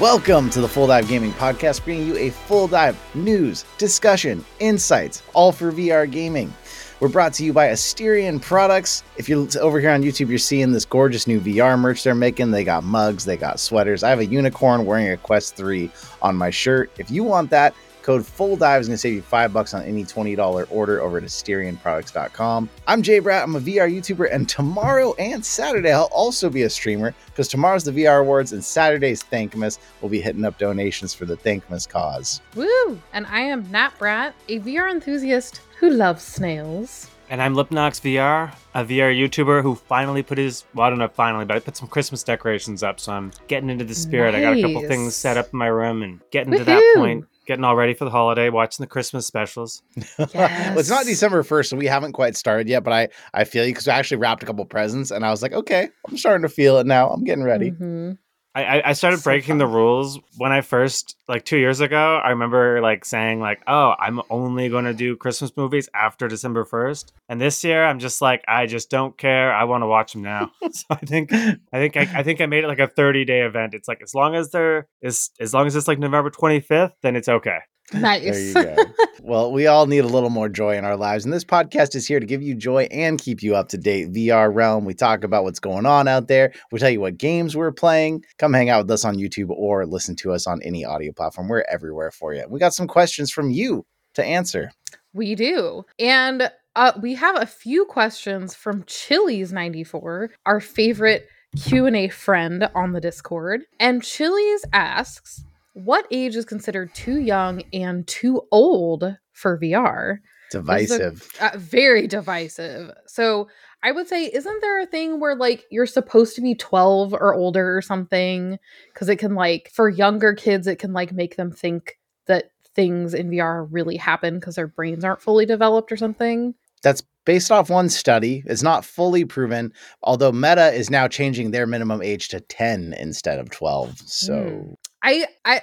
Welcome to the Full Dive Gaming Podcast, bringing you a full dive news, discussion, insights, all for VR gaming. We're brought to you by Asterion Products. If you're over here on YouTube, you're seeing this gorgeous new VR merch they're making. They got mugs, they got sweaters. I have a unicorn wearing a Quest 3 on my shirt. If you want that, Code Full Dive is going to save you five bucks on any $20 order over at AsterionProducts.com. I'm Jay Brat. I'm a VR YouTuber, and tomorrow and Saturday I'll also be a streamer because tomorrow's the VR Awards and Saturday's Thankmas. We'll be hitting up donations for the Thankmas cause. Woo! And I am Nat Brat, a VR enthusiast who loves snails. And I'm Lipnox VR, a VR YouTuber who finally put his, well, I don't know finally, but I put some Christmas decorations up. So I'm getting into the spirit. Nice. I got a couple things set up in my room and getting Woo-hoo! to that point getting all ready for the holiday, watching the Christmas specials. Yes. well, it's not December 1st, so we haven't quite started yet, but I, I feel you because I actually wrapped a couple presents and I was like, okay, I'm starting to feel it now. I'm getting ready. Mm-hmm. I, I started so breaking fun. the rules when I first like two years ago. I remember like saying like, "Oh, I'm only going to do Christmas movies after December 1st. And this year, I'm just like, I just don't care. I want to watch them now. so I think I think I, I, think I made it like a 30 day event. It's like as long as there is as long as it's like November 25th, then it's okay. Nice. well, we all need a little more joy in our lives, and this podcast is here to give you joy and keep you up to date. VR realm. We talk about what's going on out there. We tell you what games we're playing. Come hang out with us on YouTube or listen to us on any audio platform. We're everywhere for you. We got some questions from you to answer. We do, and uh, we have a few questions from Chili's ninety four, our favorite Q and A friend on the Discord, and Chili's asks what age is considered too young and too old for VR? Divisive. A, uh, very divisive. So I would say, isn't there a thing where like you're supposed to be 12 or older or something? Because it can like, for younger kids, it can like make them think that things in VR really happen because their brains aren't fully developed or something. That's based off one study. It's not fully proven, although Meta is now changing their minimum age to 10 instead of 12. So mm. I I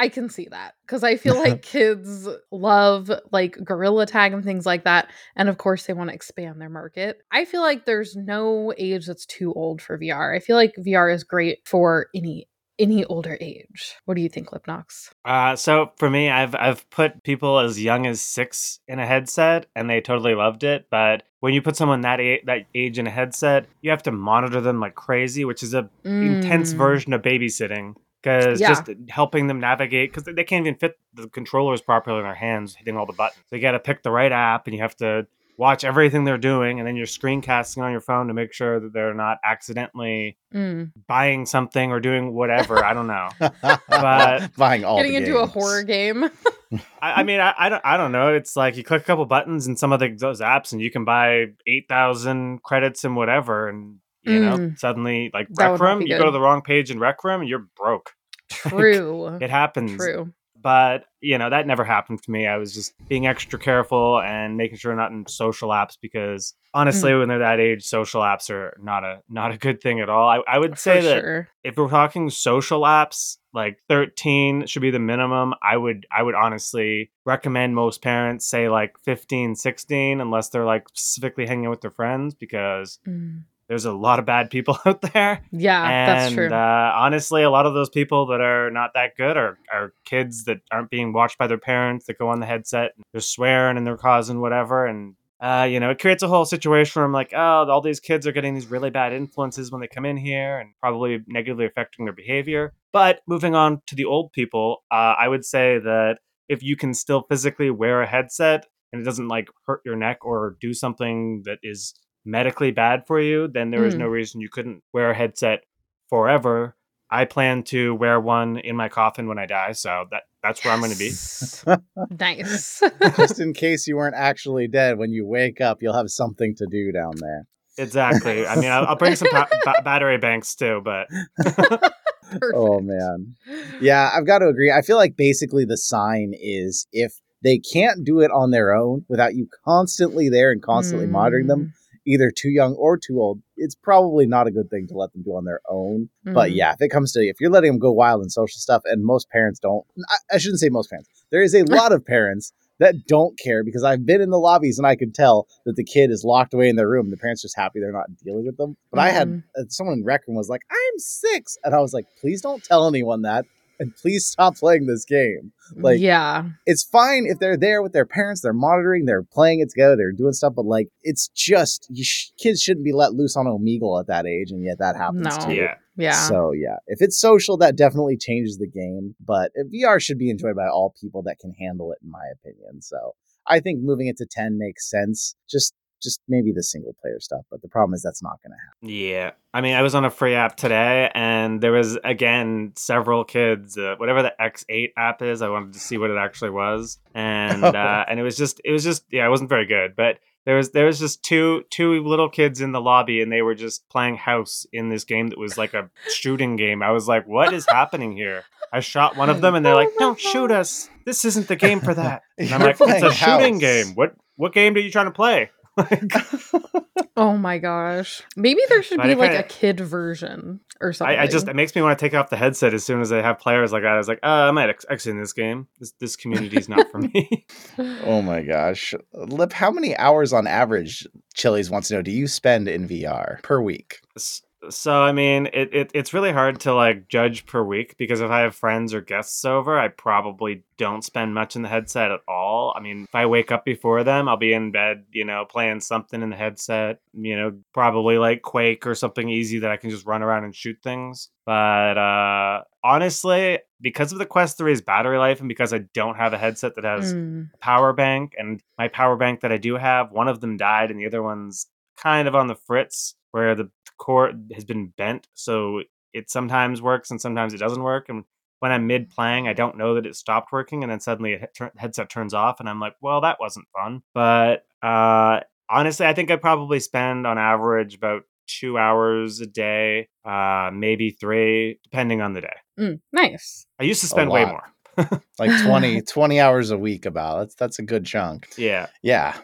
I can see that because I feel like kids love like Gorilla Tag and things like that. And of course, they want to expand their market. I feel like there's no age that's too old for VR. I feel like VR is great for any any older age. What do you think, Lipnox? Uh, so for me, I've I've put people as young as six in a headset, and they totally loved it. But when you put someone that age, that age in a headset, you have to monitor them like crazy, which is a mm. intense version of babysitting because yeah. just helping them navigate because they can't even fit the controllers properly in their hands hitting all the buttons. So you got to pick the right app and you have to watch everything they're doing and then you're screencasting on your phone to make sure that they're not accidentally mm. buying something or doing whatever i don't know. But buying all getting into a horror game. I, I, mean I, I, don't i don't know. It's like you click a couple buttons in some of the, those apps and you can buy 8000 credits and whatever and you know? Mm. suddenly like rec room you go to the wrong page in rec room and you're broke. True. it happens. True. But you know that never happened to me. I was just being extra careful and making sure not in social apps because honestly mm. when they're that age social apps are not a not a good thing at all. I, I would say For that sure. if we're talking social apps like 13 should be the minimum. I would i would honestly recommend most parents say like 15 16 unless they're like specifically hanging with their friends because mm there's a lot of bad people out there. Yeah, and, that's true. Uh, honestly, a lot of those people that are not that good are, are kids that aren't being watched by their parents that go on the headset and they're swearing and they're causing whatever. And, uh, you know, it creates a whole situation where I'm like, oh, all these kids are getting these really bad influences when they come in here and probably negatively affecting their behavior. But moving on to the old people, uh, I would say that if you can still physically wear a headset and it doesn't like hurt your neck or do something that is medically bad for you, then there mm. is no reason you couldn't wear a headset forever. I plan to wear one in my coffin when I die, so that that's where yes. I'm going to be. nice. Just in case you weren't actually dead, when you wake up, you'll have something to do down there. Exactly. I mean, I'll, I'll bring some pa- ba- battery banks too, but. oh man, yeah, I've got to agree. I feel like basically the sign is if they can't do it on their own without you constantly there and constantly mm. monitoring them, mm either too young or too old, it's probably not a good thing to let them do on their own. Mm-hmm. But yeah, if it comes to if you're letting them go wild in social stuff, and most parents don't, I, I shouldn't say most parents. There is a lot of parents that don't care because I've been in the lobbies and I can tell that the kid is locked away in their room. The parents just happy they're not dealing with them. But mm-hmm. I had mm-hmm. uh, someone in rec room was like, "I'm six. and I was like, "Please don't tell anyone that." And please stop playing this game. Like, yeah, it's fine if they're there with their parents, they're monitoring, they're playing it together, they're doing stuff, but like, it's just you sh- kids shouldn't be let loose on Omegle at that age, and yet that happens No. too. Yeah. yeah. So yeah, if it's social, that definitely changes the game. But uh, VR should be enjoyed by all people that can handle it, in my opinion. So I think moving it to ten makes sense. Just just maybe the single player stuff, but the problem is that's not going to happen. Yeah. I mean, I was on a free app today and there was, again, several kids, uh, whatever the X8 app is. I wanted to see what it actually was. And, uh, and it was just, it was just, yeah, it wasn't very good. But there was, there was just two, two little kids in the lobby and they were just playing house in this game that was like a shooting game. I was like, what is happening here? I shot one of them and they're like, Oh my don't shoot us. This isn't the game for that. And I'm like, it's a playing shooting game. What, what game are you trying to play? oh my gosh. Maybe there should be like kinda- a kid version or something. I, I just it makes me want to take off the headset as soon as they have players like that. I was like, uh, I might ex- exit this game. This this community is not for me. Oh my gosh, Lip, how many hours on average? Chili's wants to know. Do you spend in VR per week? S- so I mean, it, it it's really hard to like judge per week because if I have friends or guests over, I probably don't spend much in the headset at all. I mean, if I wake up before them, I'll be in bed, you know, playing something in the headset, you know, probably like Quake or something easy that I can just run around and shoot things. But uh honestly, because of the Quest 3's battery life and because I don't have a headset that has Mm. power bank and my power bank that I do have, one of them died and the other one's kind of on the fritz where the cord has been bent. So it sometimes works and sometimes it doesn't work. And when I'm mid playing, I don't know that it stopped working and then suddenly a he- headset turns off and I'm like, well, that wasn't fun. But uh, honestly, I think I probably spend on average about two hours a day, uh, maybe three, depending on the day. Mm, nice. I used to spend way more. Like 20, 20 hours a week about. That's that's a good chunk. Yeah. Yeah.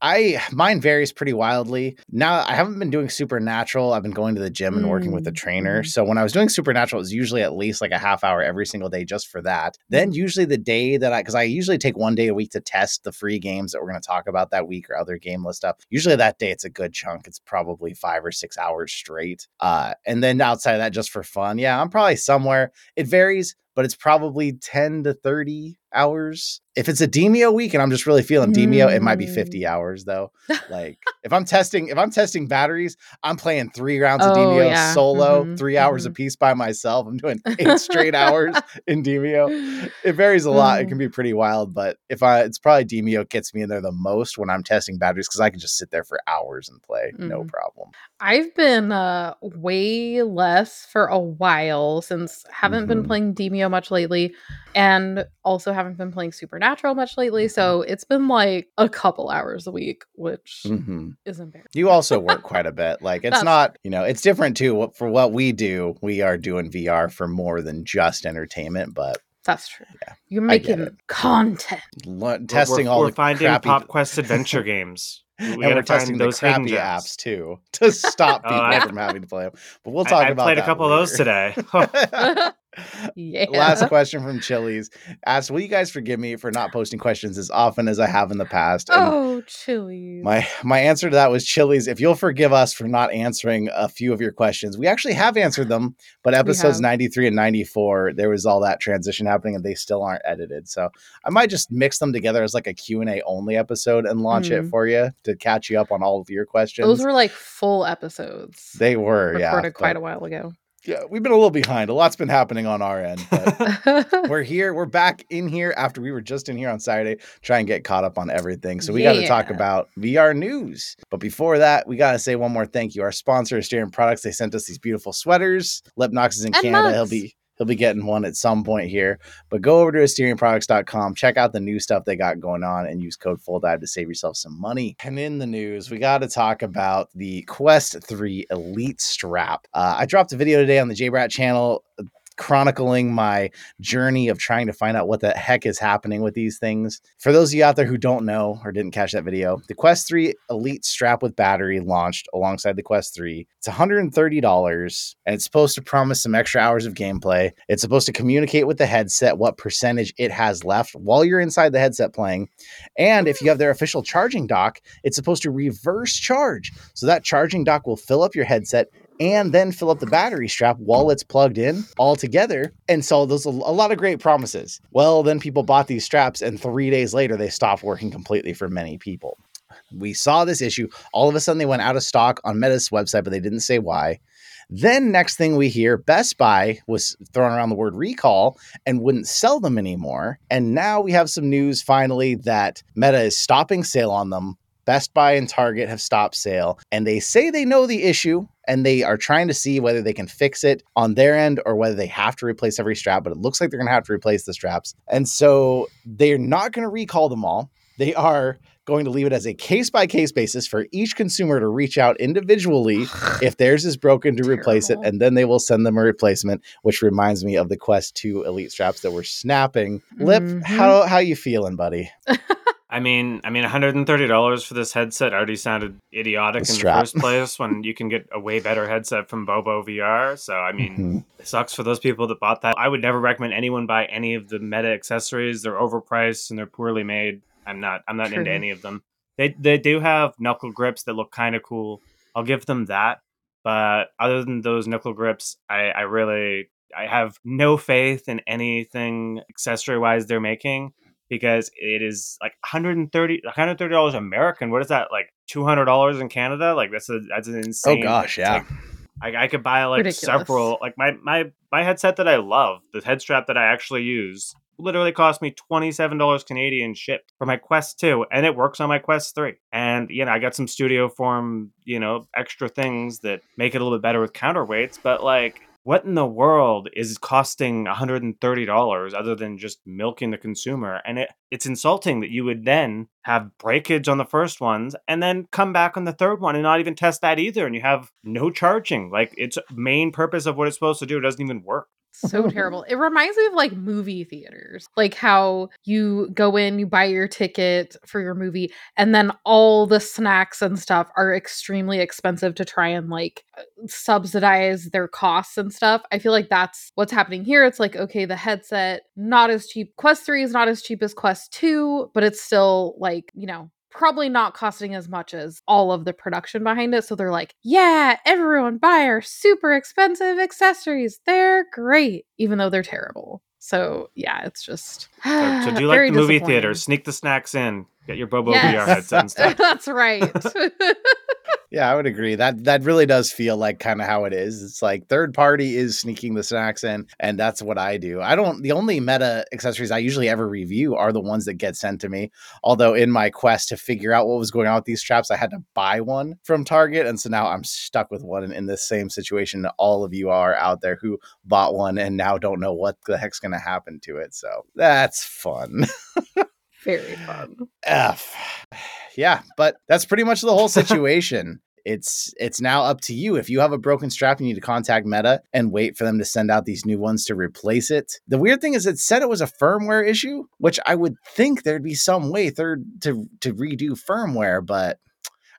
I mine varies pretty wildly. Now I haven't been doing supernatural. I've been going to the gym and working with a Mm, trainer. mhm. So when I was doing supernatural, it was usually at least like a half hour every single day just for that. Then usually the day that I because I usually take one day a week to test the free games that we're going to talk about that week or other gameless stuff. Usually that day it's a good chunk. It's probably five or six hours straight. Uh, and then outside of that, just for fun, yeah, I'm probably somewhere. It varies, but it's probably ten to thirty hours. If it's a Demeo week and I'm just really feeling Demeo, it might be 50 Mm. hours though. Like if I'm testing, if I'm testing batteries, I'm playing three rounds of Oh, Demeo yeah. solo, Mhm, three hours mhm. a piece by myself. I'm doing eight straight hours in Demeo. It varies a lot. It Mm. can be pretty wild, but if I, it's probably Demeo gets me in there the most when I'm testing batteries because I can just sit there for hours and play, no Mhm. problem. I've been uh way less for a while since haven't been Mhm. playing Demeo much lately and also haven't been playing Supernatural much lately. So it's been like a couple hours a week, which hmm is embarrassing. You also work quite a bit. Like it's That's- not, you know, it's different too. For what we do, we are doing VR for more than just entertainment, but That's true. Yeah, You're making content. le- We're- testing we're, all we're the finding crappy, Pop Quest adventure games. We and we're testing find the those hidden crappy gems. apps too to stop Oh, people I- from having to play them. But we'll I- talk I, about played a that couple of those today. yeah. Last question from Chili's asked, "Will you guys forgive me for not posting questions as often as I have in the past?" And Oh, Chili's. My my answer to that was Chili's. If you'll forgive us for not answering a few of your questions, we actually have answered them. But episodes ninety three and ninety four, there was all that transition happening, and they still aren't edited. So I might just mix them together as like a Q and A only episode and launch it Mm. for you to catch you up on all of your questions. Those were like full episodes. they were yeah. recorded quite but- a while ago. Yeah, we've been a little behind. A lot's been happening on our end, but we're here. We're back in here after we were just in here on Saturday, try and get caught up on everything. So we got to talk about VR news. But before that, we got to say one more thank you. Our sponsor is Steering Products. They sent us these beautiful sweaters. Lipnox is in And Canada. He'll be he'll be getting one at some point here. But go over to AsterionProducts.com, check out the new stuff they got going on, and use code Full Dive to save yourself some money. And in the news, we got to talk about the Quest 3 Elite Strap. Uh, I dropped a video today on the JBrat channel chronicling my journey of trying to find out what the heck is happening with these things. For those of you out there who don't know or didn't catch that video, the Quest 3 Elite strap with battery launched alongside the Quest 3. It's $130 and it's supposed to promise some extra hours of gameplay. It's supposed to communicate with the headset what percentage it has left while you're inside the headset playing. And if you have their official charging dock, it's supposed to reverse charge. So that charging dock will fill up your headset and then fill up the battery strap while it's plugged in all together. And so those a lot of great promises. Well, then people bought these straps, and three days later, they stopped working completely for many people. We saw this issue. All of a sudden, they went out of stock on Meta's website, but they didn't say why. Then, next thing we hear, Best Buy was throwing around the word recall and wouldn't sell them anymore. And now we have some news finally that Meta is stopping sale on them. Best Buy and Target have stopped sale, and they say they know the issue and they are trying to see whether they can fix it on their end or whether they have to replace every strap. But it looks like they're going to have to replace the straps. And so they're not going to recall them all. They are going to leave it as a case by case basis for each consumer to reach out individually if theirs is broken to replace it, and then they will send them a replacement. Which reminds me of the Quest 2 Elite straps that were snapping. Lip, Mhm. how how you feeling, buddy? I mean, I mean, $130 for this headset already sounded idiotic The in the first place when you can get a way better headset from Bobo VR. So, I mean, Mhm. it sucks for those people that bought that. I would never recommend anyone buy any of the Meta accessories. They're overpriced and they're poorly made. I'm not. I'm not into any of them. They they do have knuckle grips that look kind of cool. I'll give them that. But other than those knuckle grips, I, I really I have no faith in anything accessory wise they're making because it is like 130 $130 American. What is that? Like $200 in Canada? Like that's a that's an oh, insane Oh gosh, yeah. like- I, I could buy like Ridiculous. several like my my my headset that I love, the head strap that I actually use, literally cost me twenty seven dollars Canadian shipped for my Quest two, and it works on my Quest three. And you know, I got some Studio Form, you know, extra things that make it a little bit better with counterweights. But like, what in the world is costing one hundred and thirty dollars other than just milking the consumer? And it it's insulting that you would then have breakage on the first ones and then come back on the third one and not even test that either and you have no charging like its main purpose of what it's supposed to do doesn't even work so terrible. It reminds me of like movie theaters, like how you go in, you buy your ticket for your movie, and then all the snacks and stuff are extremely expensive to try and like uh, subsidize their costs and stuff. I feel like that's what's happening here. It's like, okay, the headset, not as cheap. Quest 3 is not as cheap as Quest 2, but it's still like, you know, probably not costing as much as all of the production behind it. So they're like, yeah, everyone buy our super expensive accessories. They're great, even though they're terrible. So yeah, it's just so, so do like the movie theater sneak the snacks in get your bobo Yes. vr headset instead That's right. Yeah, I would agree. That that really does feel like kind of how it is. It's like third party is sneaking the snacks in, and that's what I do. I don't. The only meta accessories I usually ever review are the ones that get sent to me. Although in my quest to figure out what was going on with these traps, I had to buy one from Target, and so now I'm stuck with one in, in this same situation that all of you are out there who bought one and now don't know what the heck's going to happen to it. So that's fun. very fun. F. Yeah, but that's pretty much the whole situation. it's it's now up to you. If you have a broken strap, you need to contact Meta and wait for them to send out these new ones to replace it. The weird thing is it said it was a firmware issue, which I would think there'd be some way third to to redo firmware, but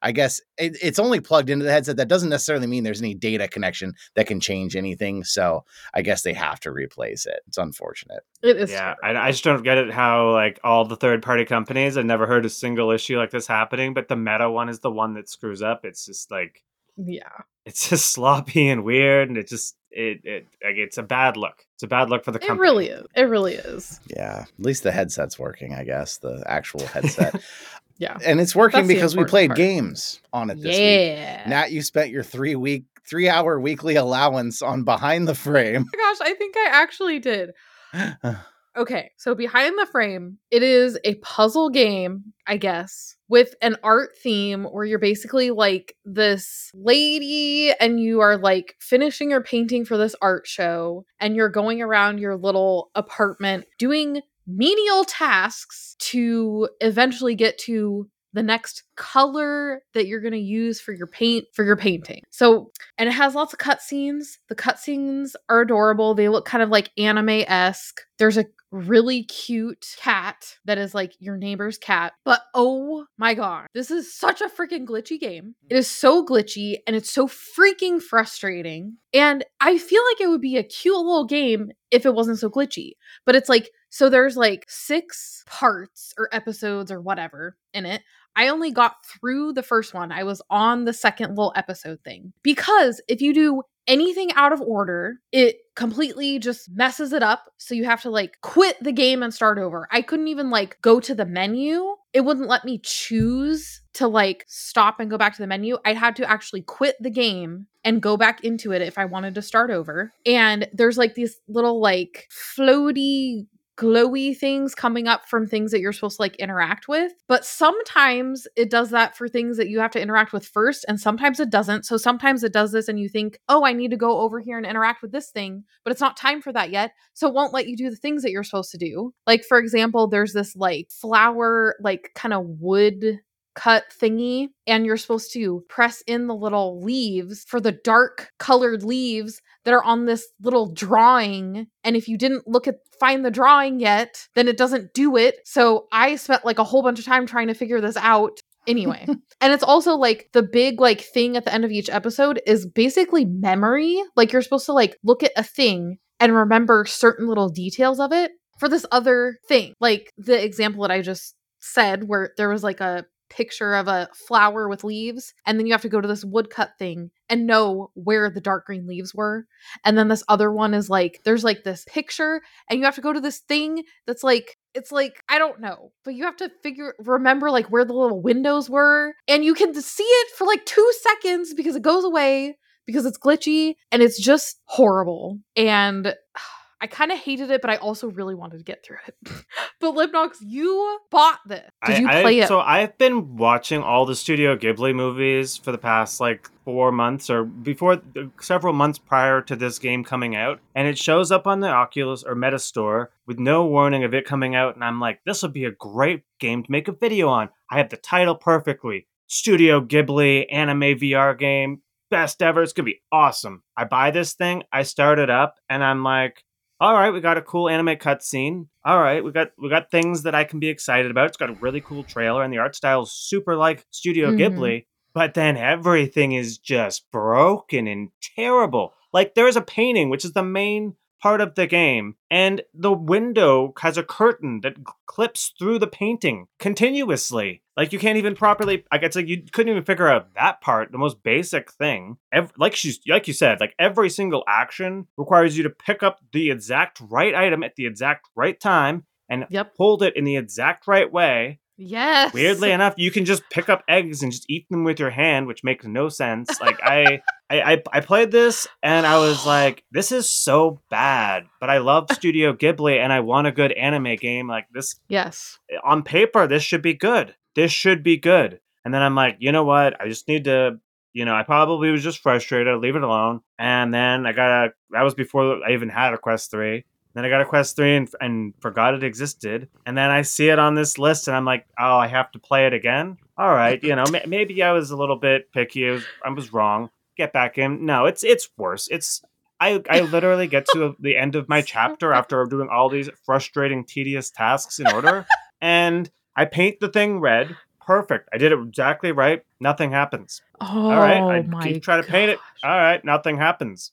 I guess it, it's only plugged into the headset. That doesn't necessarily mean there's any data connection that can change anything. So I guess they have to replace it. It's unfortunate. It is. yeah. I, I just don't get it how like all the third party companies i've never heard a single issue like this happening but the meta one is the one that screws up it's just like yeah. it's just sloppy and weird and it just it, it like it's a bad look it's a bad look for the company. It really is. It really is. Yeah, at least the headset's working. I guess the actual headset. Yeah. and it's working That's because we played part. games on it this week. Yeah. Nat, you spent your three week, three hour weekly allowance on behind the frame. Oh my gosh, I think I actually did. Okay, so behind the frame, it is a puzzle game, I guess, with an art theme where you're basically like this lady and you are like finishing your painting for this art show and you're going around your little apartment doing menial tasks to eventually get to the next color that you're going to use for your paint for your painting. So, and it has lots of cutscenes. The cutscenes are adorable. They look kind of like anime-esque. There's a really cute cat that is like your neighbor's cat. But oh my god, this is such a freaking glitchy game. It is so glitchy and it's so freaking frustrating. And I feel like it would be a cute little game if it wasn't so glitchy. But it's like so there's like six parts or episodes or whatever in it. I only got through the first one. I was on the second little episode thing. Because if you do anything out of order, it completely just messes it up. So you have to like quit the game and start over. I couldn't even like go to the menu. It wouldn't let me choose to like stop and go back to the menu. I had to actually quit the game and go back into it if I wanted to start over. And there's like these little like floaty glowy things coming up from things that you're supposed to like interact with. But sometimes it does that for things that you have to interact with first, and sometimes it doesn't. So sometimes it does this, and you think, oh, I need to go over here and interact with this thing, but it's not time for that yet. So it won't let you do the things that you're supposed to do. Like, for example, there's this like flower, like kind of wood cut thingy and you're supposed to press in the little leaves for the dark colored leaves that are on this little drawing and if you didn't look at find the drawing yet then it doesn't do it. So i spent like a whole bunch of time trying to figure this out. Anyway and it's also like the big like thing at the end of each episode is basically memory. Like you're supposed to like look at a thing and remember certain little details of it for this other thing. Like the example that i just said where there was like a picture of a flower with leaves and then you have to go to this woodcut thing and know where the dark green leaves were. And then this other one is like there's like this picture and you have to go to this thing that's like it's like i don't know but you have to figure remember like where the little windows were and you can see it for like 2 seconds because it goes away because it's glitchy and it's just horrible and ah, I kind of hated it, but I also really wanted to get through it. but Lipnox, you bought this. Did you play I, it? So I've been watching all the Studio Ghibli movies for the past like four months or before uh, several months prior to this game coming out, and it shows up on the Oculus or Meta Store with no warning of it coming out, and I'm like, this would be a great game to make a video on. I have the title perfectly. Studio Ghibli anime VR game. Best ever. It's gonna be awesome. I buy this thing, I start it up, and I'm like, all right, we got a cool anime cutscene. All right, we got we got things that I can be excited about. It's got a really cool trailer, and the art style is super like Studio Mhm. Ghibli. But then everything is just broken and terrible. Like there is a painting, which is the main part of the game, and the window has a curtain that clips through the painting continuously. Like you can't even properly. Like it's like you couldn't even figure out that part, the most basic thing. Ev- like she's like you said, like every single action requires you to pick up the exact right item at the exact right time and Yep. hold it in the exact right way. Yes. Weirdly enough, you can just pick up eggs and just eat them with your hand, which makes no sense. Like I, I, I, I played this and I was like, this is so bad. But I love Studio Ghibli and I want a good anime game like this. Yes. On paper, this should be good. This should be good. And then I'm like, you know what? I just need to. You know, I probably was just frustrated. Leave it alone. And then I got a. That was before I even had a Quest three. Then I got a Quest 3 and, and forgot it existed. And then I see it on this list and I'm like, oh, I have to play it again? All right, you know, ma- maybe I was a little bit picky. I was, I was wrong. Get back in. No, it's it's worse. It's I, I literally get to the end of my chapter after doing all these frustrating, tedious tasks in order, and I paint the thing red. Perfect. I did it exactly right. Nothing happens. Oh All right. I oh my keep trying to paint it. All right. Nothing happens.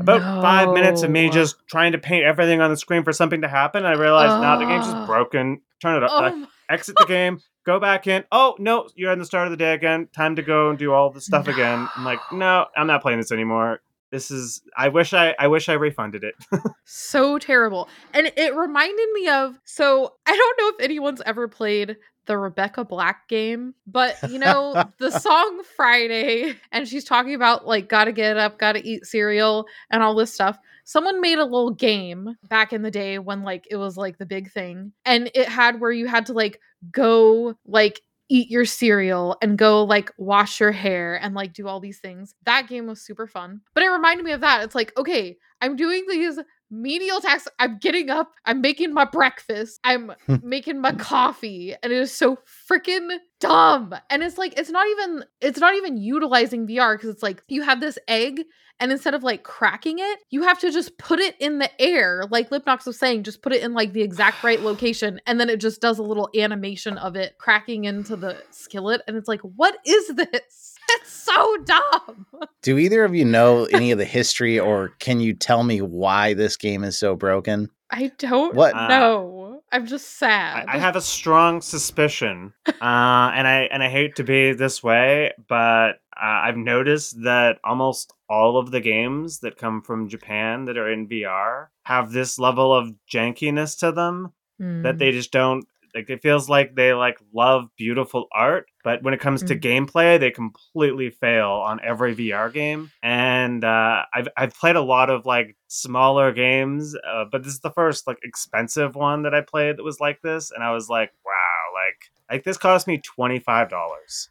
About five minutes of me just trying to paint everything on the screen for something to happen. I realized now the game's just broken. Turn it up. Oh uh, exit the game. Go back in. Oh no, you're at the start of the day again. Time to go and do all the stuff again. I'm like, no, I'm not playing this anymore. This is. I wish I. I wish I refunded it. so terrible. And it reminded me of so I don't know if anyone's ever played the Rebecca Black game, but you know, the song Friday, and she's talking about like gotta get up, gotta eat cereal, and all this stuff. Someone made a little game back in the day when like it was like the big thing, and it had where you had to like go like eat your cereal and go like wash your hair and like do all these things. That game was super fun. But it reminded me of that. It's like, okay, I'm doing these menial tasks. I'm getting up, I'm making my breakfast, I'm hmm. making my coffee, and it is so freaking dumb. And it's like it's not even it's not even utilizing VR because it's like you have this egg and instead of like cracking it, you have to just put it in the air. Like Lipnox was saying, just put it in like the exact right location, and then it just does a little animation of it cracking into the skillet. And it's like, what is this? It's so dumb. Do either of you know any of the history or can you tell me why this game is so broken? I don't What? Ah. know. I'm just sad. I, I have a strong suspicion, uh, and I and I hate to be this way, but uh, I've noticed that almost all of the games that come from Japan that are in VR have this level of jankiness to them that Mm. they just don't like. It feels like they like love beautiful art, but when it comes to Mm. gameplay, they completely fail on every VR game. And uh, I've I've played a lot of like smaller games, uh, but this is the first like expensive one that I played that was like this, and I was like, wow, like like this cost me twenty five dollars.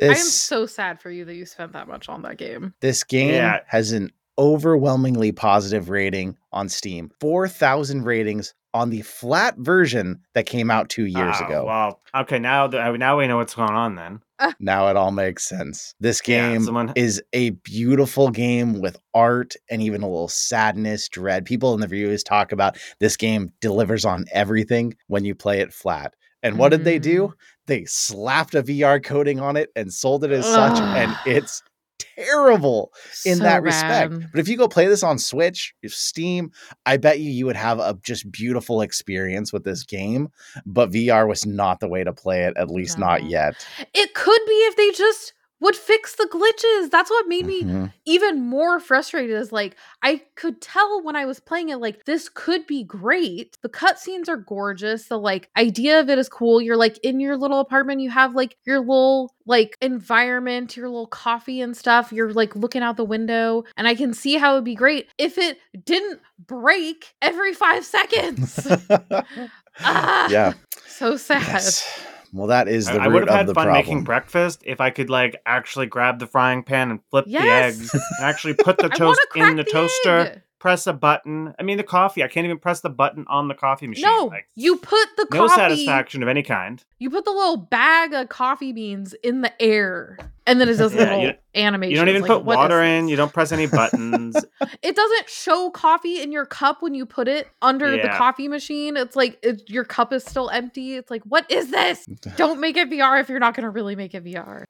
I am so sad for you that you spent that much on that game. this game Yeah. has an overwhelmingly positive rating on Steam. 4,000 ratings on the flat version that came out 2 years Oh, ago. Well, okay, now that now we know what's going on then. Ah. Now it all makes sense. This Yeah, game someone- is a beautiful oh. game with art and even a little sadness, dread. People in the reviews talk about this game delivers on everything when you play it flat. And what did they do? Mm. They slapped a VR coating on it and sold it as such, and it's terrible in So that respect. bad. But if you go play this on Switch, if Steam, I bet you you would have a just beautiful experience with this game. But VR was not the way to play it, at least not yet. It could be if they just would fix the glitches. That's what made me Mhm. even more frustrated is like I could tell when I was playing it like this could be great. The cutscenes are gorgeous. The like idea of it is cool. You're like in your little apartment, you have like your little like environment, your little coffee and stuff. You're like looking out the window and I can see how it'd be great if it didn't break every 5 seconds. ah, yeah. So sad. Yes. Well, that is the I, I would have of had the fun problem. making breakfast if I could like actually grab the frying pan and flip Yes. the eggs and actually put the toast want to in the toaster. Egg. Press a button. I mean, the coffee. I can't even press the button on the coffee machine. No, like, you put the no coffee. satisfaction of any kind. You put the little bag of coffee beans in the air, and then it does Yeah, little you- animation. You don't even like, put water in. You don't press any buttons. It doesn't show coffee in your cup when you put it under the coffee machine. It's like it, your cup is still empty. It's like, what is this? Don't make it VR if you're not going to really make it VR.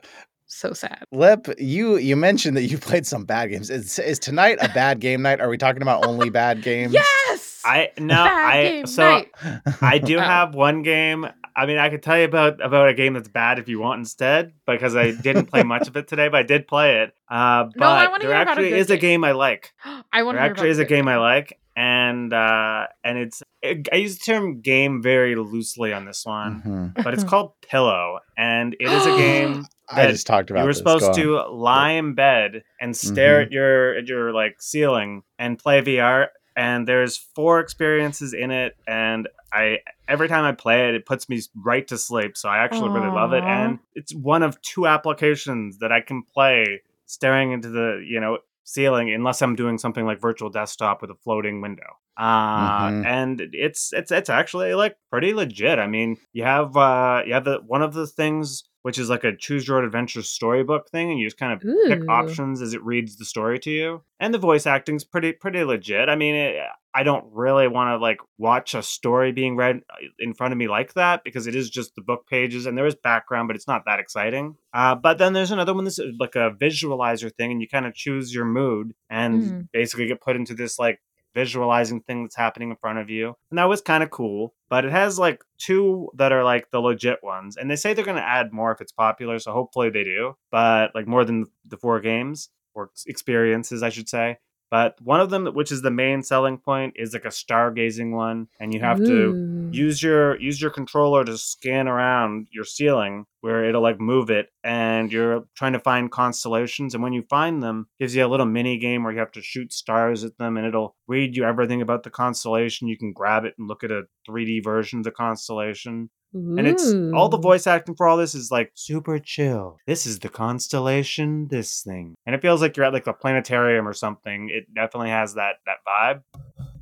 So sad. Lip, you you mentioned that you played some bad games. Is, is tonight a bad game night? Are we talking about only bad games? Yes. I no. Bad I game so night. I do Oh. have one game. I mean, I could tell you about about a game that's bad if you want instead, because I didn't play much of it today, but I did play it. Uh, but No, I wanna there hear about a actually good is a game. game I like. I want There to actually is a game I like, and uh, and it's I use the term game very loosely on this one, Mhm. but it's called Pillow, and it is a game I just talked about you were this. Supposed to lie in bed and stare Mhm. at your at your like ceiling and play VR. And there's four experiences in it, and I every time I play it, it puts me right to sleep. So I actually really love it, and it's one of two applications that I can play staring into the you know ceiling unless I'm doing something like virtual desktop with a floating window. Uh, Mhm. and it's it's it's actually like pretty legit. I mean, you have uh you have the one of the things which is like a choose your own adventure storybook thing, and you just kind of pick options as it reads the story to you. And the voice acting's pretty pretty legit. I mean, it, I don't really want to like watch a story being read uh, in front of me like that because it is just the book pages and there is background, but it's not that exciting. Uh, but then there's another one that's uh, like a visualizer thing, and you kind of choose your mood and Mm. basically get put into this like visualizing thing that's happening in front of you. And that was kind of cool. But it has like two that are like the legit ones. And they say they're going to add more if it's popular. So hopefully they do. But like more than the four games or experiences, I should say. But one of them, which is the main selling point, is like a stargazing one. And you have to use your use your controller to scan around your ceiling where it'll like move it and you're trying to find constellations and when you find them gives you a little mini game where you have to shoot stars at them and it'll read you everything about the constellation you can grab it and look at a 3d version of the constellation and it's all the voice acting for all this is like super chill. This is the constellation, this thing. And it feels like you're at like a planetarium or something. It definitely has that that vibe.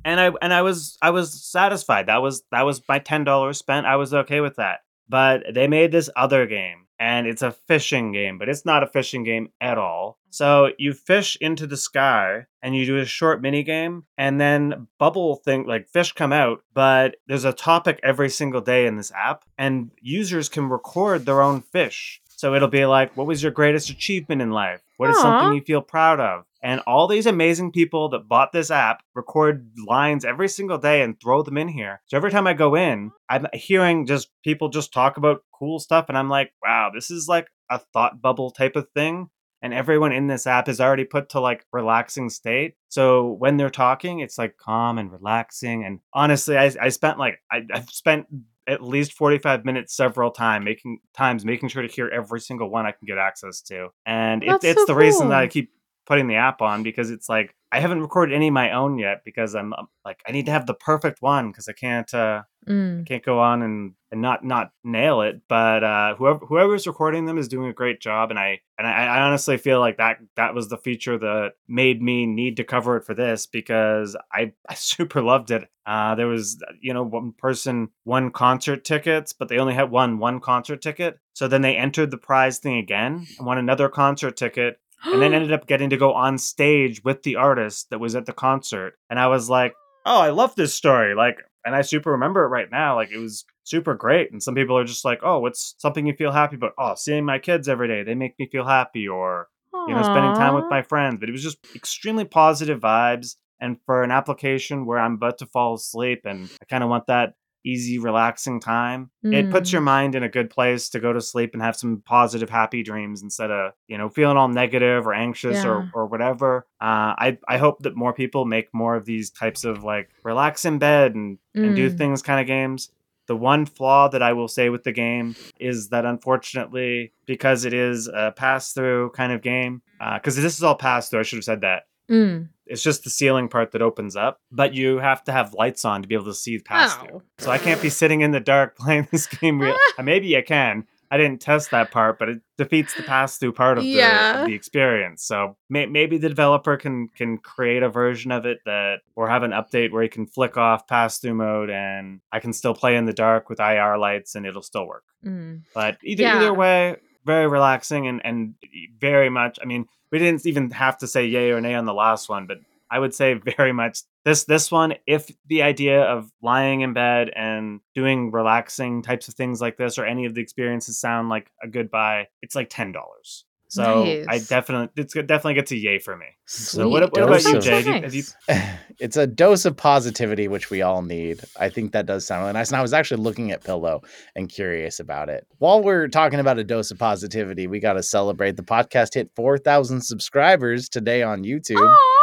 And I and I was I was satisfied. That was that was my ten dollars spent. I was okay with that. But they made this other game and it's a fishing game, but it's not a fishing game at all. Mm-hmm. So you fish into the sky and you do a short mini game and then bubble thing like fish come out, but there's a topic every single day in this app and users can record their own fish So it'll be like, what was your greatest achievement in life? What is Aw. something you feel proud of? And all these amazing people that bought this app record lines every single day and throw them in here. So every time I go in, I'm hearing just people just talk about cool stuff. And I'm like, wow, this is like a thought bubble type of thing. And everyone in this app is already put to like relaxing state. So when they're talking, it's like calm and relaxing. And honestly, I, I spent like, I, I've spent at least 45 minutes several time making times making sure to hear every single one I can get access to. And it, it's so the reason that. I keep putting the app on because it's like I haven't recorded any of my own yet because I'm um, like I need to have the perfect one because I can't uh Mm. can't go on and, and not not nail it but uh whoever whoever's recording them is doing a great job and I and I, I honestly feel like that that was the feature that made me need to cover it for this because I I super loved it uh there was you know one person won concert tickets but they only had one one concert ticket so then they entered the prize thing again and won another concert ticket and then ended up getting to go on stage with the artist that was at the concert. And I was like, oh, I love this story. Like, and I super remember it right now. Like, it was super great. And some people are just like, oh, what's something you feel happy about? Oh, seeing my kids every day. They make me feel happy. Or, you know, spending time with my friends. But it was just extremely positive vibes. And for an application where I'm about to fall asleep and I kind of want that easy, relaxing time, it puts Mm. your mind in a good place to go to sleep and have some positive, happy dreams instead of, you know, feeling all negative or anxious Yeah. or, or whatever. Uh, I, I hope that more people make more of these types of like relax in bed and, and do Mm. things kind of games. The one flaw that I will say with the game is that unfortunately, because it is a pass through kind of game, because this is all pass through, I should have said that. Mm. It's just the ceiling part that opens up, but you have to have lights on to be able to see past through. Oh. So I can't be sitting in the dark playing this game. Real- Maybe I can. I didn't test that part, but it defeats the pass through part of the, Yeah. of the experience. So may- maybe the developer can can create a version of it that, or have an update where you can flick off pass through mode, and I can still play in the dark with IR lights, and it'll still work. Mm. But either Yeah. either way, very relaxing and and very much. I mean, we didn't even have to say yay or nay on the last one, but I would say very much this this one. If the idea of lying in bed and doing relaxing types of things like this or any of the experiences sound like a good buy, it's like ten dollars. So I definitely it's definitely gets a yay for me. So what, what about you, Jay? of- Have you, have you it's a dose of positivity which we all need. I think that does sound really nice. And i was actually looking at pillow and curious about it. While we're talking about a dose of positivity we got to celebrate the podcast hit 4000 subscribers today on youtube. Aw,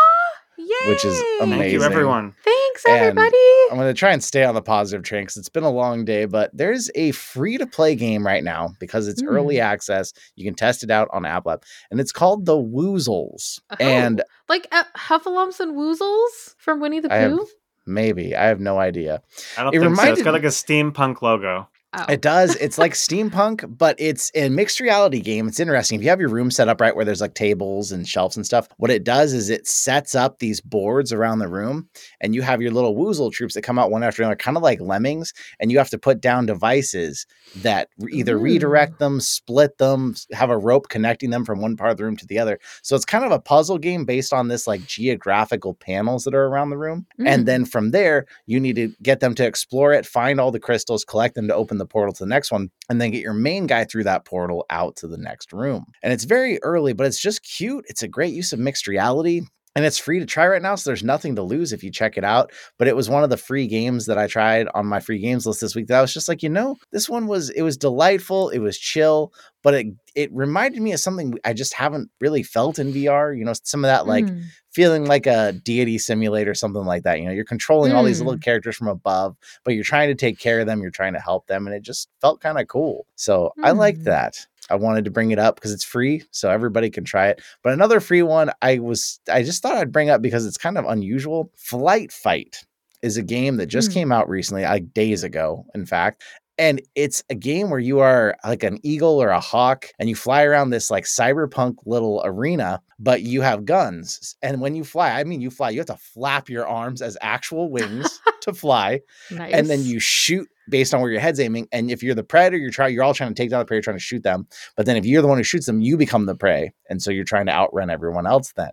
yay! which is amazing. thank you everyone. Thanks, And- everybody. i'm going to try and stay on the positive train because it's been a long day but there's a free to play game right now because it's Mm. early access you can test it out on app lab and it's called the woozles and Oh, like uh, Heffalumps and Woozles from Winnie the Pooh. maybe i have no idea I don't It think so. It's reminded got like a steampunk logo. Oh. It does. It's like steampunk, but it's a mixed reality game. It's interesting. If you have your room set up right where there's like tables and shelves and stuff, what it does is it sets up these boards around the room and you have your little woozle troops that come out one after another, kind of like lemmings, and you have to put down devices that either Ooh. redirect them, split them, have a rope connecting them from one part of the room to the other. So it's kind of a puzzle game based on this like geographical panels that are around the room. Mm. And then from there, you need to get them to explore it, find all the crystals, collect them to open the portal to the next one, and then get your main guy through that portal out to the next room. And it's very early, but it's just cute. It's a great use of mixed reality. And it's free to try right now, so there's nothing to lose if you check it out. But it was one of the free games that I tried on my free games list this week. That I was just like, you know, this one was it was delightful, it was chill, but it it reminded me of something I just haven't really felt in VR. You know, some of that like Mm. feeling like a deity simulator, something like that. You know, you're controlling all these Mm. little characters from above, but you're trying to take care of them, you're trying to help them, and it just felt kind of cool. So I liked Mm. that. I wanted to bring it up because it's free, so everybody can try it. But another free one I was I just thought I'd bring up because it's kind of unusual. Flight Fight is a game that just Mm. came out recently, like days ago, in fact. And it's a game where you are like an eagle or a hawk and you fly around this like cyberpunk little arena, but you have guns. And when you fly, I mean, you fly, you have to flap your arms as actual wings to fly. Nice. And then you shoot based on where your head's aiming. And if you're the predator, you're trying, you're all trying to take down the prey, you're trying to shoot them. But then if you're the one who shoots them, you become the prey. And so you're trying to outrun everyone else then.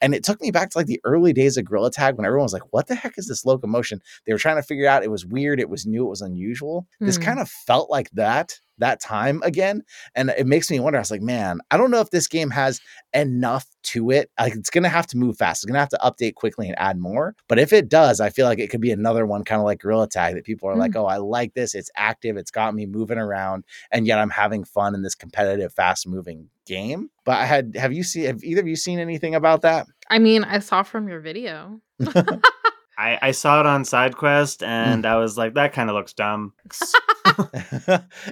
And it took me back to like the early days of Gorilla Tag when everyone was like, what the heck is this locomotion? They were trying to figure out it was weird, it was new, it was unusual. This Hmm. kind of felt like that. That time again. And it makes me wonder. I was like, man, I don't know if this game has enough to it. Like it's gonna have to move fast. It's gonna have to update quickly and add more. But if it does, I feel like it could be another one kind of like Gorilla Tag that people are like, mm. oh, I like this. It's active. It's got me moving around, and yet I'm having fun in this competitive, fast moving game. But I had have you seen have either of you seen anything about that? I mean, I saw from your video. I, I saw it on SideQuest and mm. I was like, that kind of looks dumb.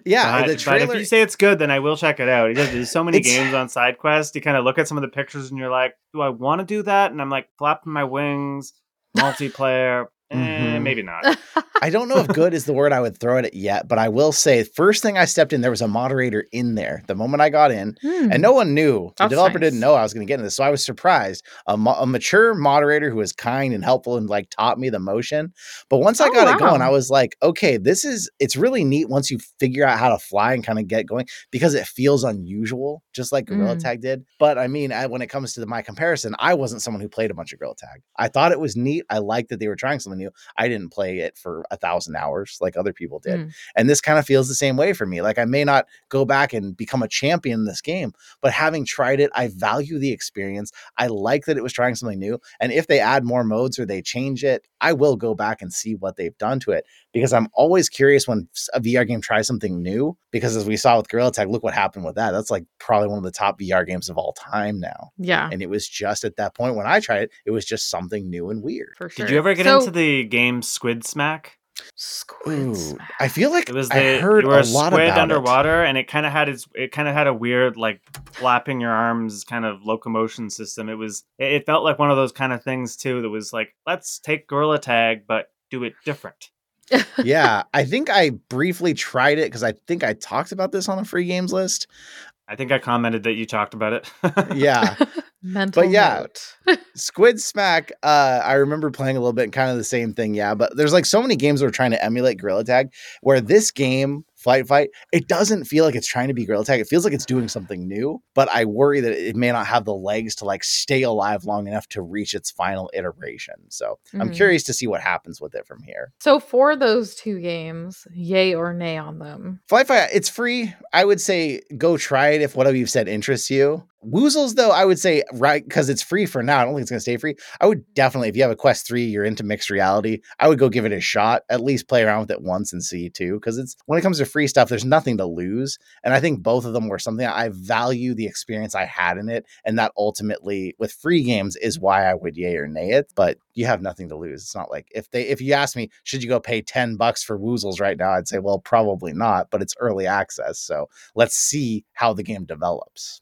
yeah, but, the but if you say it's good, then I will check it out. There's, there's so many It's- games on SideQuest. You kind of look at some of the pictures and you're like, do I want to do that? And I'm like, flapping my wings, multiplayer. Eh, Mhm. maybe not. I don't know if good is the word I would throw at it yet, but I will say, first thing I stepped in, there was a moderator in there. The moment I got in, Hmm. and no one knew. The That's developer nice. didn't know I was going to get into this, so I was surprised. A, mo- a mature moderator who was kind and helpful and like taught me the motion. But once I Oh, got it going. I was like, okay, this is. It's really neat once you figure out how to fly and kind of get going because it feels unusual, just like Gorilla Mm. Tag did. But I mean, I, when it comes to the, my comparison, I wasn't someone who played a bunch of Gorilla Tag. I thought it was neat. I liked that they were trying something new. I didn't play it for a thousand hours like other people did. Mm. And this kind of feels the same way for me. Like I may not go back and become a champion in this game, but having tried it, I value the experience. I like that it was trying something new. And if they add more modes or they change it, I will go back and see what they've done to it because I'm always curious when s- a VR game tries something new. Because as we saw with Gorilla Tag, look what happened with that. That's like probably one of the top VR games of all time now. yeah, And it was just at that point when I tried it, it was just something new and weird. for sure. Did you ever get So- into the game Squid Smack? Squid Ooh, I feel like It was I the heard you were a a lot squid about it. underwater, and it kind of had its it kind of had a weird like flapping your arms kind of locomotion system. It was it, it felt like one of those kind of things too. That was like let's take Gorilla Tag, but do it different. Yeah, I think I briefly tried it because I think I talked about this on a free games list. I think I commented that you talked about it. Yeah, Mental But yeah. note. Squid Smack. Uh, I remember playing a little bit, kind of the same thing. Yeah, but there's like so many games we're trying to emulate Gorilla Tag, where this game, Flight Fight, it doesn't feel like it's trying to be Gorilla Tag. It feels like it's doing something new, but I worry that it may not have the legs to like stay alive long enough to reach its final iteration. So I'm Mhm. curious to see what happens with it from here. So for those two games, yay or nay on them? Flight Fight, it's free. I would say go try it if whatever you've said interests you. Woozles, though, I would say right because it's free for now. I don't think it's gonna stay free. I would definitely, if you have a Quest 3, you're into mixed reality, I would go give it a shot. At least play around with it once and see too. Because it's when it comes to free stuff, there's nothing to lose. And I think both of them were something I value the experience I had in it. And that ultimately with free games is why I would yay or nay it. But you have nothing to lose. It's not like if they if you ask me, should you go pay 10 bucks for Woozles right now? I'd say, well, probably not, but it's early access. So let's see how the game develops.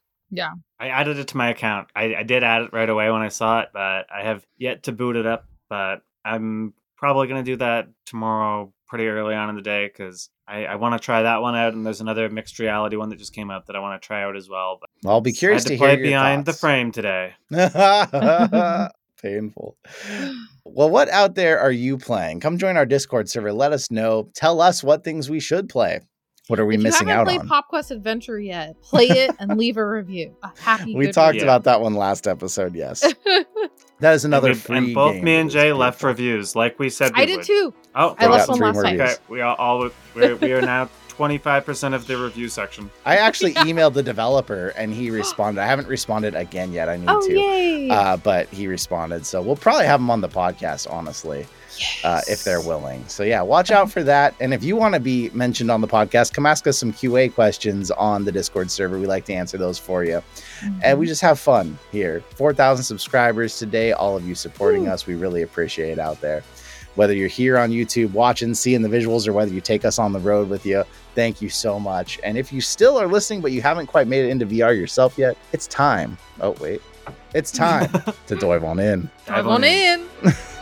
I added it to my account. I, I did add it right away when I saw it, but I have yet to boot it up. But I'm probably gonna do that tomorrow, pretty early on in the day, because I, I want to try that one out. And there's another mixed reality one that just came out that I want to try out as well. But Well, I'll be curious I had to, to, play hear it your behind the frame today. Painful. Well, what out there are you playing? Come join our Discord server. Let us know. Tell us what things we should play. What are we if missing you haven't played on? Pop Quest Adventure yet, play it and leave a review. A happy. we talked Yeah. about that one last episode. Yes, that is another and, we- free and both game me and Jay left beautiful. reviews, like we said. We I did would. too. Oh, I left one last more time. Okay, we are all we're, we are now twenty five percent of the review section. I actually emailed the developer and he responded. I haven't responded again yet. I need Oh to. yay! Uh, but he responded. So we'll probably have him on the podcast, honestly, uh, if they're willing. So yeah, watch out for that. And if you want to be mentioned on the podcast, come ask us some QA questions on the Discord server. We like to answer those for you. And we just have fun here. 4,000 subscribers today. All of you supporting Woo. us. We really appreciate it out there. Whether you're here on YouTube watching, seeing the visuals, or whether you take us on the road with you, thank you so much. And if you still are listening, but you haven't quite made it into VR yourself yet, it's time. Oh, wait. It's time to dive on in. Dive on in.